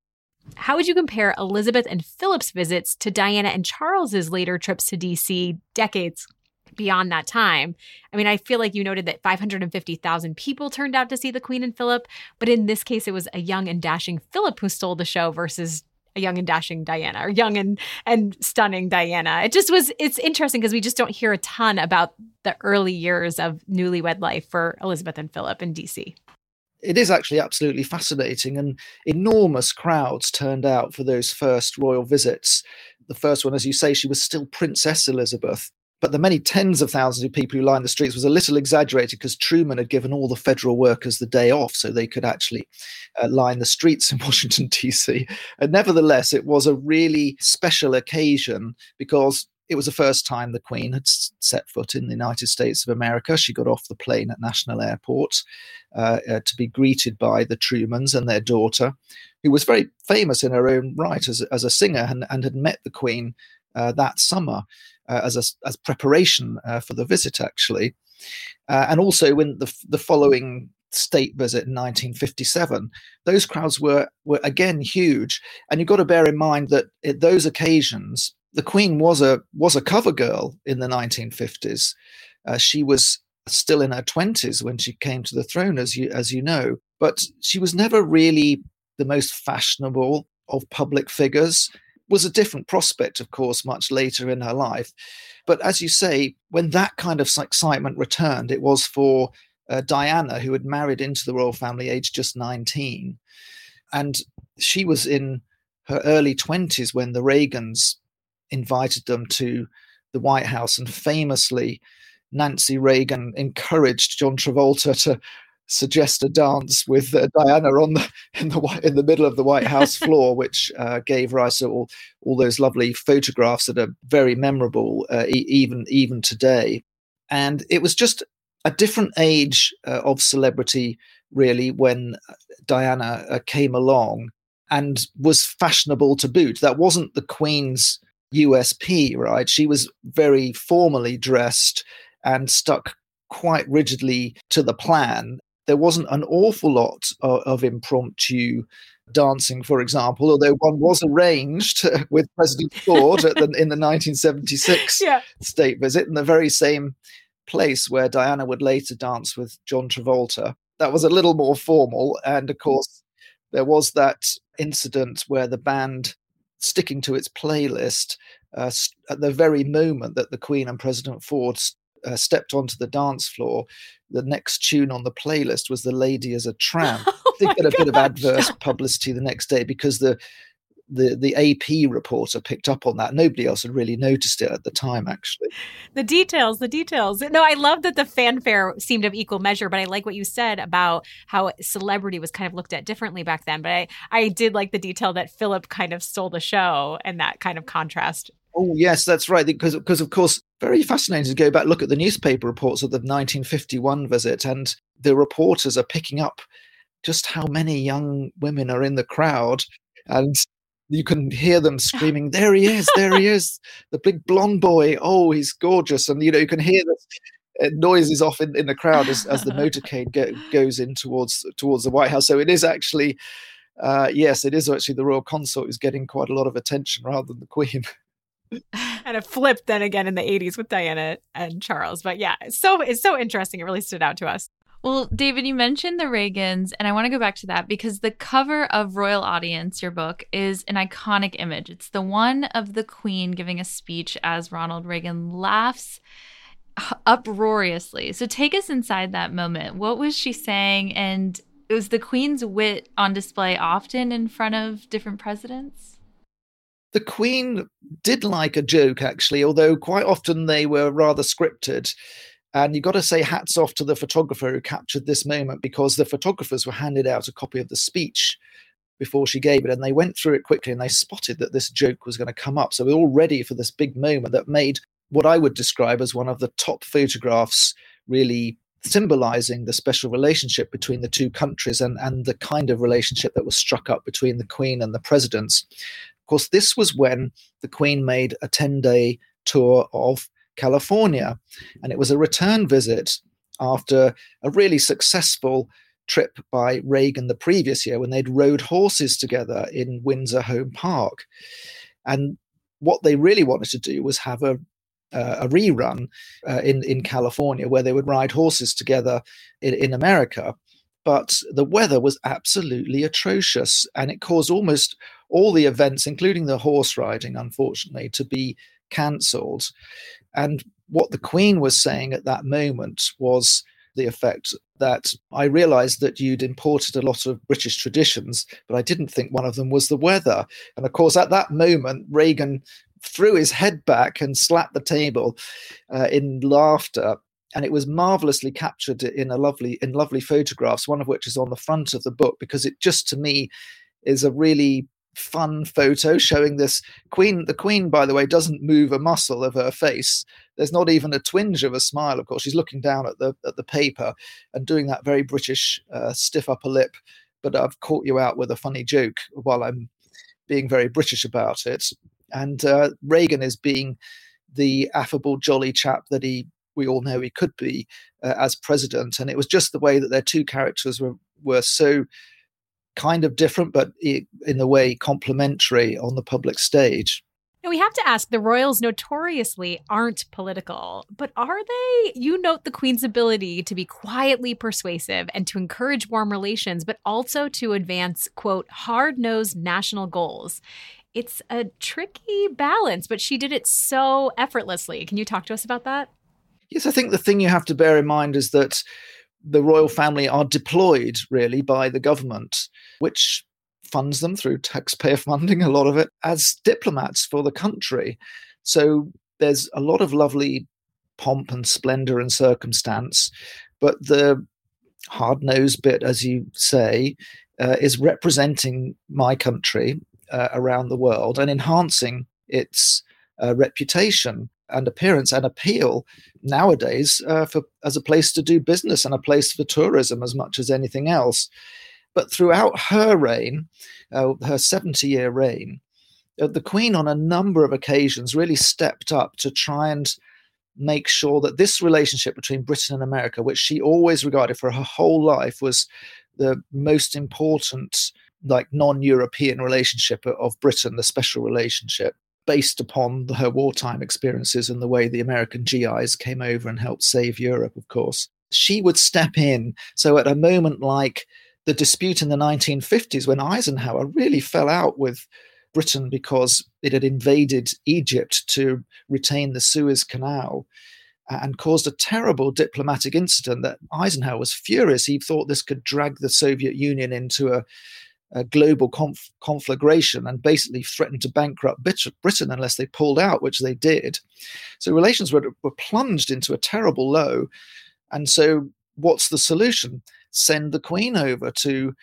How would you compare Elizabeth and Philip's visits to Diana and Charles's later trips to DC decades beyond that time. I mean, I feel like you noted that 550,000 people turned out to see the Queen and Philip, but in this case, it was a young and dashing Philip who stole the show versus a young and dashing Diana or young and and stunning Diana. It just was it's interesting because we just don't hear a ton about the early years of newlywed life for Elizabeth and Philip in DC. It is actually absolutely fascinating and enormous crowds turned out for those first royal visits. The first one, as you say, she was still Princess Elizabeth but the many tens of thousands of people who lined the streets was a little exaggerated because Truman had given all the federal workers the day off so they could actually uh, line the streets in Washington, D.C. And nevertheless, it was a really special occasion because it was the first time the Queen had set foot in the United States of America. She got off the plane at National Airport uh, uh, to be greeted by the Trumans and their daughter, who was very famous in her own right as, as a singer and, and had met the Queen uh, that summer uh, as a, as preparation uh, for the visit, actually, uh, and also in the the following state visit in 1957, those crowds were were again huge, and you've got to bear in mind that at those occasions, the Queen was a was a cover girl in the 1950s. Uh, she was still in her 20s when she came to the throne, as you as you know, but she was never really the most fashionable of public figures was a different prospect, of course, much later in her life. But as you say, when that kind of excitement returned, it was for uh, Diana, who had married into the royal family aged just 19. And she was in her early 20s when the Reagans invited them to the White House. And famously, Nancy Reagan encouraged John Travolta to suggest a dance with uh, Diana on the in the in the middle of the White House floor, which uh, gave rise to all all those lovely photographs that are very memorable uh, e- even even today. And it was just a different age uh, of celebrity, really, when Diana uh, came along and was fashionable to boot. That wasn't the Queen's USP, right? She was very formally dressed and stuck quite rigidly to the plan there wasn't an awful lot of, of impromptu dancing, for example, although one was arranged with President Ford the, in the 1976 yeah. state visit in the very same place where Diana would later dance with John Travolta. That was a little more formal. And of course, there was that incident where the band, sticking to its playlist, uh, at the very moment that the Queen and President Ford uh, stepped onto the dance floor, the next tune on the playlist was "The Lady Is a Tramp." Oh they got a bit of adverse publicity the next day because the the the AP reporter picked up on that. Nobody else had really noticed it at the time, actually. The details, the details. No, I love that the fanfare seemed of equal measure, but I like what you said about how celebrity was kind of looked at differently back then. But I, I did like the detail that Philip kind of stole the show and that kind of contrast Oh yes, that's right. Because because of course, very fascinating to go back look at the newspaper reports of the 1951 visit, and the reporters are picking up just how many young women are in the crowd, and you can hear them screaming, "There he is! There he is! The big blonde boy! Oh, he's gorgeous!" And you know you can hear the uh, noises off in, in the crowd as, as the motorcade go, goes in towards towards the White House. So it is actually, uh, yes, it is actually the royal consort who's getting quite a lot of attention rather than the Queen. and it flipped then again in the 80s with Diana and Charles. But yeah, it's so it's so interesting. It really stood out to us. Well, David, you mentioned the Reagans, and I want to go back to that because the cover of Royal Audience, your book, is an iconic image. It's the one of the Queen giving a speech as Ronald Reagan laughs uproariously. So take us inside that moment. What was she saying? And was the Queen's wit on display often in front of different presidents? the Queen did like a joke, actually, although quite often they were rather scripted. And you've got to say hats off to the photographer who captured this moment because the photographers were handed out a copy of the speech before she gave it and they went through it quickly and they spotted that this joke was going to come up. So we are all ready for this big moment that made what I would describe as one of the top photographs really symbolizing the special relationship between the two countries and, and the kind of relationship that was struck up between the Queen and the presidents. Of course, this was when the Queen made a 10 day tour of California, and it was a return visit after a really successful trip by Reagan the previous year when they'd rode horses together in Windsor Home Park. And what they really wanted to do was have a uh, a rerun uh, in in California where they would ride horses together in, in America. But the weather was absolutely atrocious, and it caused almost all the events, including the horse riding, unfortunately, to be cancelled. And what the Queen was saying at that moment was the effect that I realized that you'd imported a lot of British traditions, but I didn't think one of them was the weather. And of course, at that moment, Reagan threw his head back and slapped the table uh, in laughter. And it was marvelously captured in a lovely in lovely photographs, one of which is on the front of the book, because it just to me is a really fun photo showing this queen. The queen, by the way, doesn't move a muscle of her face. There's not even a twinge of a smile. Of course, she's looking down at the at the paper and doing that very British uh, stiff upper lip. But I've caught you out with a funny joke while I'm being very British about it. And uh, Reagan is being the affable, jolly chap that he we all know he could be uh, as president. And it was just the way that their two characters were were so kind of different, but in a way complementary on the public stage. Now we have to ask the royals notoriously aren't political, but are they? You note the Queen's ability to be quietly persuasive and to encourage warm relations, but also to advance, quote, hard nosed national goals. it's a tricky balance, but she did it so effortlessly. Can you talk to us about that? Yes, I think the thing you have to bear in mind is that the royal family are deployed really by the government, which funds them through taxpayer funding, a lot of it, as diplomats for the country. So there's a lot of lovely pomp and splendor and circumstance, but the hard nosed bit, as you say, uh, is representing my country uh, around the world and enhancing its uh, reputation and appearance and appeal nowadays uh, for as a place to do business and a place for tourism as much as anything else. But throughout her reign, uh, her 70 year reign, uh, the Queen on a number of occasions really stepped up to try and make sure that this relationship between Britain and America, which she always regarded for her whole life, was the most important like non-European relationship of Britain, the special relationship based upon her wartime experiences and the way the American GIs came over and helped save Europe, of course. She would step in. So at a moment like the dispute in the 1950s, when Eisenhower really fell out with Britain because it had invaded Egypt to retain the Suez Canal and caused a terrible diplomatic incident that Eisenhower was furious. He thought this could drag the Soviet Union into a a global conf- conflagration and basically threatened to bankrupt Britain unless they pulled out, which they did. So relations were, were plunged into a terrible low. And so, what's the solution? Send the Queen over to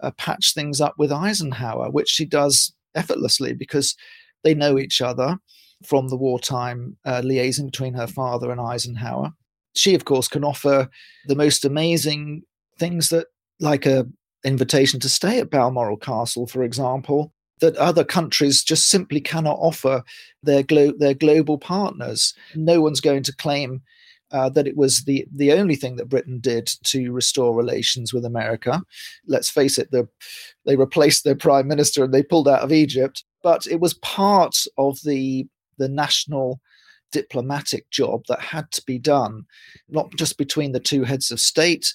uh, patch things up with Eisenhower, which she does effortlessly because they know each other from the wartime uh, liaison between her father and Eisenhower. She, of course, can offer the most amazing things that, like a invitation to stay at Balmoral Castle, for example, that other countries just simply cannot offer their glo- their global partners. No one's going to claim uh, that it was the the only thing that Britain did to restore relations with America. Let's face it, the, they replaced their prime minister and they pulled out of Egypt, but it was part of the the national diplomatic job that had to be done, not just between the two heads of state,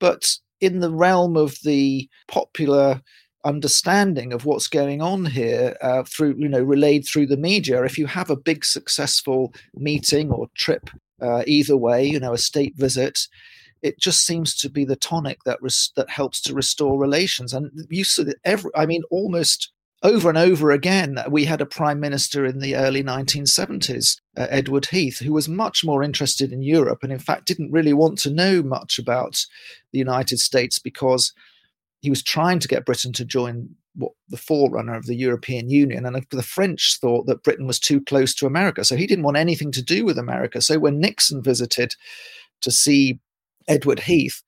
but in the realm of the popular understanding of what's going on here uh, through you know relayed through the media if you have a big successful meeting or trip uh, either way you know a state visit it just seems to be the tonic that res- that helps to restore relations. And you see every i mean almost over and over again, we had a prime minister in the early 1970s, uh, Edward Heath, who was much more interested in Europe and, in fact, didn't really want to know much about the United States because he was trying to get Britain to join what the forerunner of the European Union. And the French thought that Britain was too close to America. So he didn't want anything to do with America. So when Nixon visited to see Edward Heath,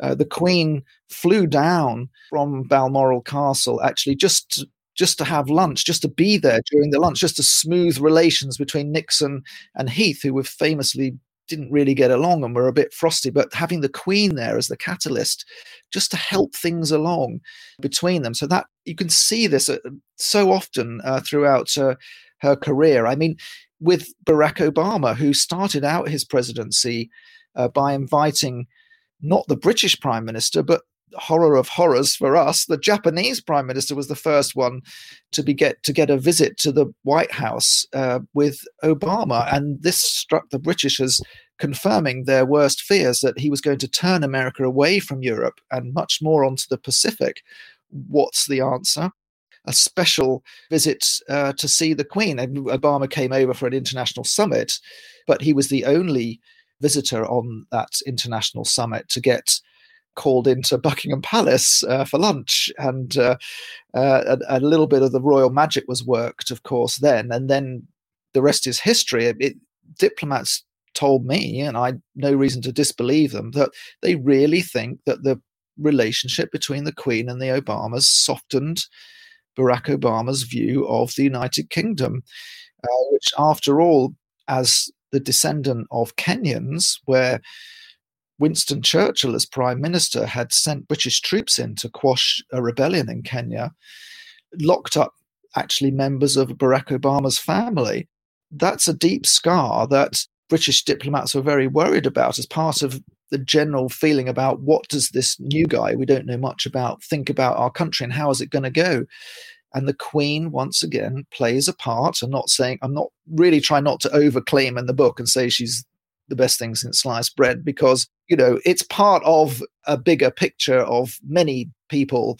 uh, the Queen flew down from Balmoral Castle actually just just to have lunch, just to be there during the lunch, just to smooth relations between Nixon and Heath, who were famously didn't really get along and were a bit frosty, but having the Queen there as the catalyst just to help things along between them. So that you can see this uh, so often uh, throughout uh, her career. I mean, with Barack Obama, who started out his presidency uh, by inviting not the British Prime Minister, but horror of horrors for us, the Japanese prime minister was the first one to be get to get a visit to the White House uh, with Obama, and this struck the British as confirming their worst fears that he was going to turn America away from Europe and much more onto the Pacific. What's the answer? A special visit uh, to see the Queen. And Obama came over for an international summit, but he was the only visitor on that international summit to get called into Buckingham Palace uh, for lunch, and uh, uh, a, a, little bit of the royal magic was worked, of course, then, and then the rest is history. It, it, diplomats told me, and I no reason to disbelieve them, that they really think that the relationship between the Queen and the Obamas softened Barack Obama's view of the United Kingdom, uh, which, after all, as the descendant of Kenyans, where Winston Churchill, as Prime Minister, had sent British troops in to quash a rebellion in Kenya, locked up actually members of Barack Obama's family. That's a deep scar that British diplomats were very worried about as part of the general feeling about what does this new guy we don't know much about think about our country and how is it going to go And the Queen, once again, plays a part. I'm not saying, I'm not really trying not to overclaim in the book and say she's the best thing since sliced bread because, you know, it's part of a bigger picture of many people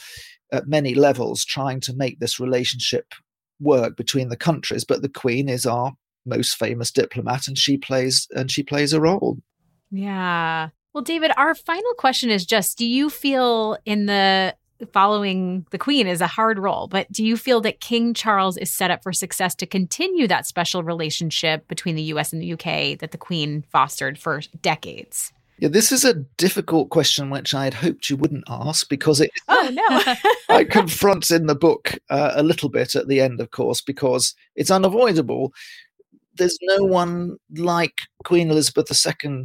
at many levels trying to make this relationship work between the countries. But the Queen is our most famous diplomat and she plays and she plays a role. Yeah. Well, David, our final question is just do you feel in the following the Queen is a hard role, but do you feel that King Charles is set up for success to continue that special relationship between the US and the UK that the Queen fostered for decades? Yeah, this is a difficult question which I had hoped you wouldn't ask because it Oh no. I confront in the book uh, a little bit at the end, of course, because it's unavoidable. There's no one like Queen Elizabeth II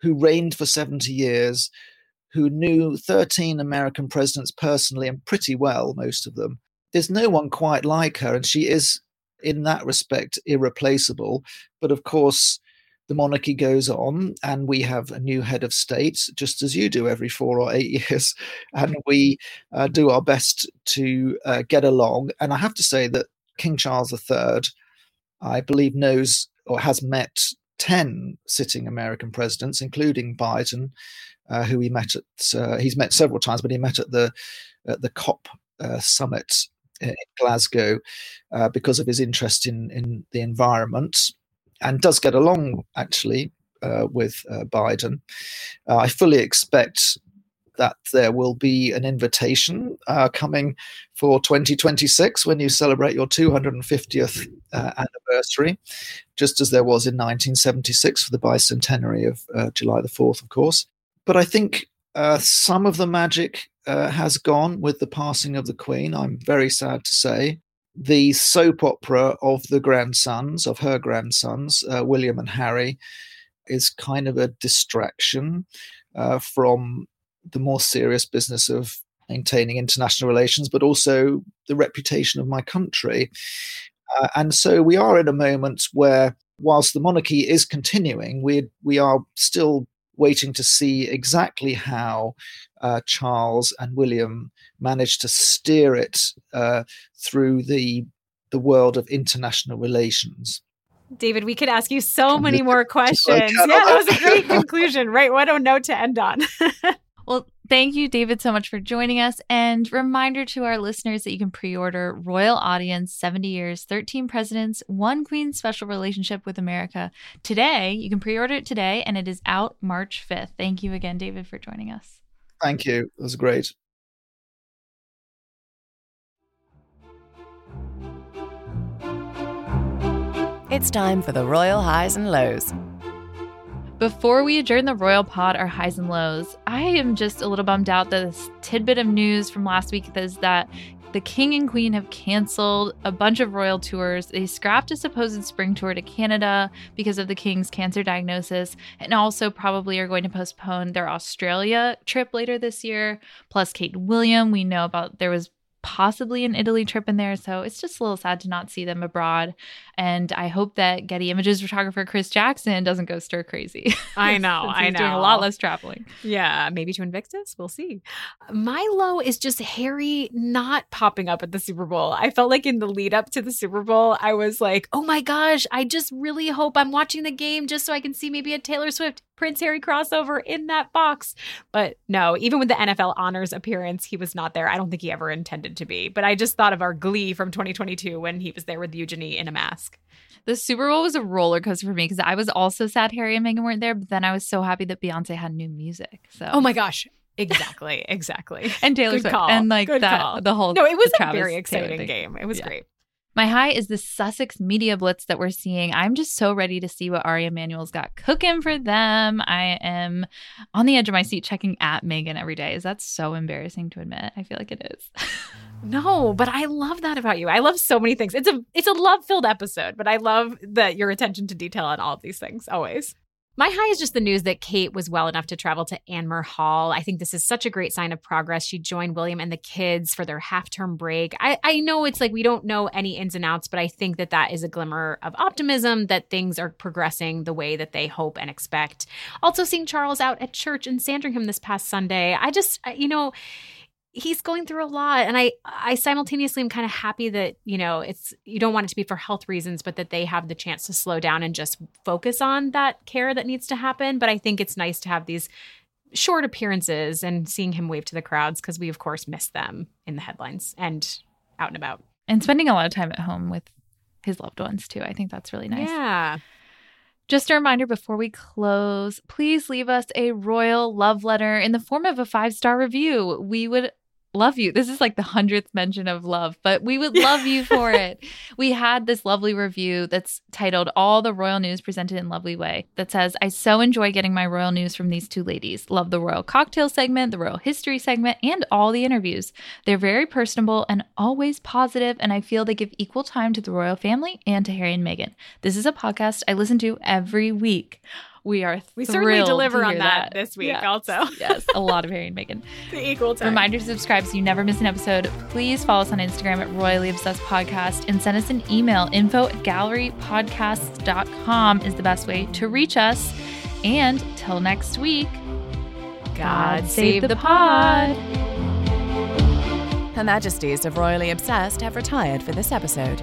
who reigned for 70 years, who knew 13 American presidents personally and pretty well, most of them. There's no one quite like her, and she is, in that respect, irreplaceable. But of course, the monarchy goes on, and we have a new head of state, just as you do every four or eight years, and we uh, do our best to uh, get along. And I have to say that King Charles III, I believe, knows or has met 10 sitting American presidents, including Biden, uh, who he met at, uh, he's met several times, but he met at the, at the COP uh, summit in Glasgow uh, because of his interest in, in the environment and does get along actually uh, with uh, Biden. I fully expect that there will be an invitation uh, coming for 2026 when you celebrate your 250th uh, anniversary, just as there was in 1976 for the bicentenary of uh, July the 4th, of course. But I think uh, some of the magic uh, has gone with the passing of the Queen. I'm very sad to say. The soap opera of the grandsons, of her grandsons, uh, William and Harry, is kind of a distraction from the more serious business of maintaining international relations, but also the reputation of my country. Uh, and so we are in a moment where, whilst the monarchy is continuing, we we are still waiting to see exactly how uh, Charles and William managed to steer it uh, through the the world of international relations. David, we could ask you so many more questions. Yeah, that was a great conclusion, right? What a note to end on. Well, thank you, David, so much for joining us. And reminder to our listeners that you can pre order Royal Audience 70 Years, 13 Presidents, One Queen Special Relationship with America today. You can pre order it today, and it is out March 5th. Thank you again, David, for joining us. Thank you. It was great. It's time for the Royal Highs and Lows. Before we adjourn the Royal Pod, our highs and lows, I am just a little bummed out that this tidbit of news from last week is that the King and Queen have canceled a bunch of royal tours. They scrapped a supposed spring tour to Canada because of the King's cancer diagnosis, and also probably are going to postpone their Australia trip later this year. Plus, Kate William, we know about there was possibly an Italy trip in there. So it's just a little sad to not see them abroad. And I hope that Getty Images photographer Chris Jackson doesn't go stir crazy. I know, I know. Doing a lot less traveling. Yeah, maybe to Invictus. We'll see. Milo is just Harry not popping up at the Super Bowl. I felt like in the lead up to the Super Bowl, I was like, oh my gosh, I just really hope I'm watching the game just so I can see maybe a Taylor Swift Prince Harry crossover in that box. But no, even with the NFL honors appearance, he was not there. I don't think he ever intended to be. But I just thought of our glee from 2022 when he was there with Eugenie in a mask. The Super Bowl was a roller coaster for me because I was also sad Harry and Meghan weren't there, but then I was so happy that Beyonce had new music. So Oh my gosh. Exactly, exactly. and Taylor Good Swift call. and like Good that call. the whole No, it was a very exciting game. It was Yeah. great. My high is the Sussex media blitz that we're seeing. I'm just so ready to see what Ari Emanuel's got cooking for them. I am on the edge of my seat checking at Meghan every day. Is that so embarrassing to admit? I feel like it is. No, but I love that about you. I love so many things. It's a it's a love filled episode, but I love that your attention to detail on all of these things always. My high is just the news that Kate was well enough to travel to Anmer Hall. I think this is such a great sign of progress. She joined William and the kids for their half term break. I, I know it's like we don't know any ins and outs, but I think that that is a glimmer of optimism that things are progressing the way that they hope and expect. Also, seeing Charles out at church in Sandringham this past Sunday, I just, you know, he's going through a lot and i i simultaneously am kind of happy that you know it's you don't want it to be for health reasons but that they have the chance to slow down and just focus on that care that needs to happen but i think it's nice to have these short appearances and seeing him wave to the crowds because we of course miss them in the headlines and out and about And spending a lot of time at home with his loved ones too. I think that's really nice. yeah Just a reminder before we close, please leave us a royal love letter in the form of a five star review. We would love you. This is like the hundredth mention of love, but we would love you for it. We had this lovely review that's titled All the Royal News Presented in Lovely Way that says, I so enjoy getting my royal news from these two ladies. Love the royal cocktail segment, the royal history segment, and all the interviews. They're very personable and always positive, and I feel they give equal time to the royal family and to Harry and Meghan. This is a podcast I listen to every week. We are we certainly deliver on hear that, this week Yeah. also yes, a lot of Harry and Meghan. the equal time Reminder to subscribe so you never miss an episode. Please follow us on Instagram at Royally Obsessed Podcast and send us an email. Info at gallerypodcasts.com is the best way to reach us. And till next week, God save the pod. Her Majesties of Royally Obsessed have retired for this episode.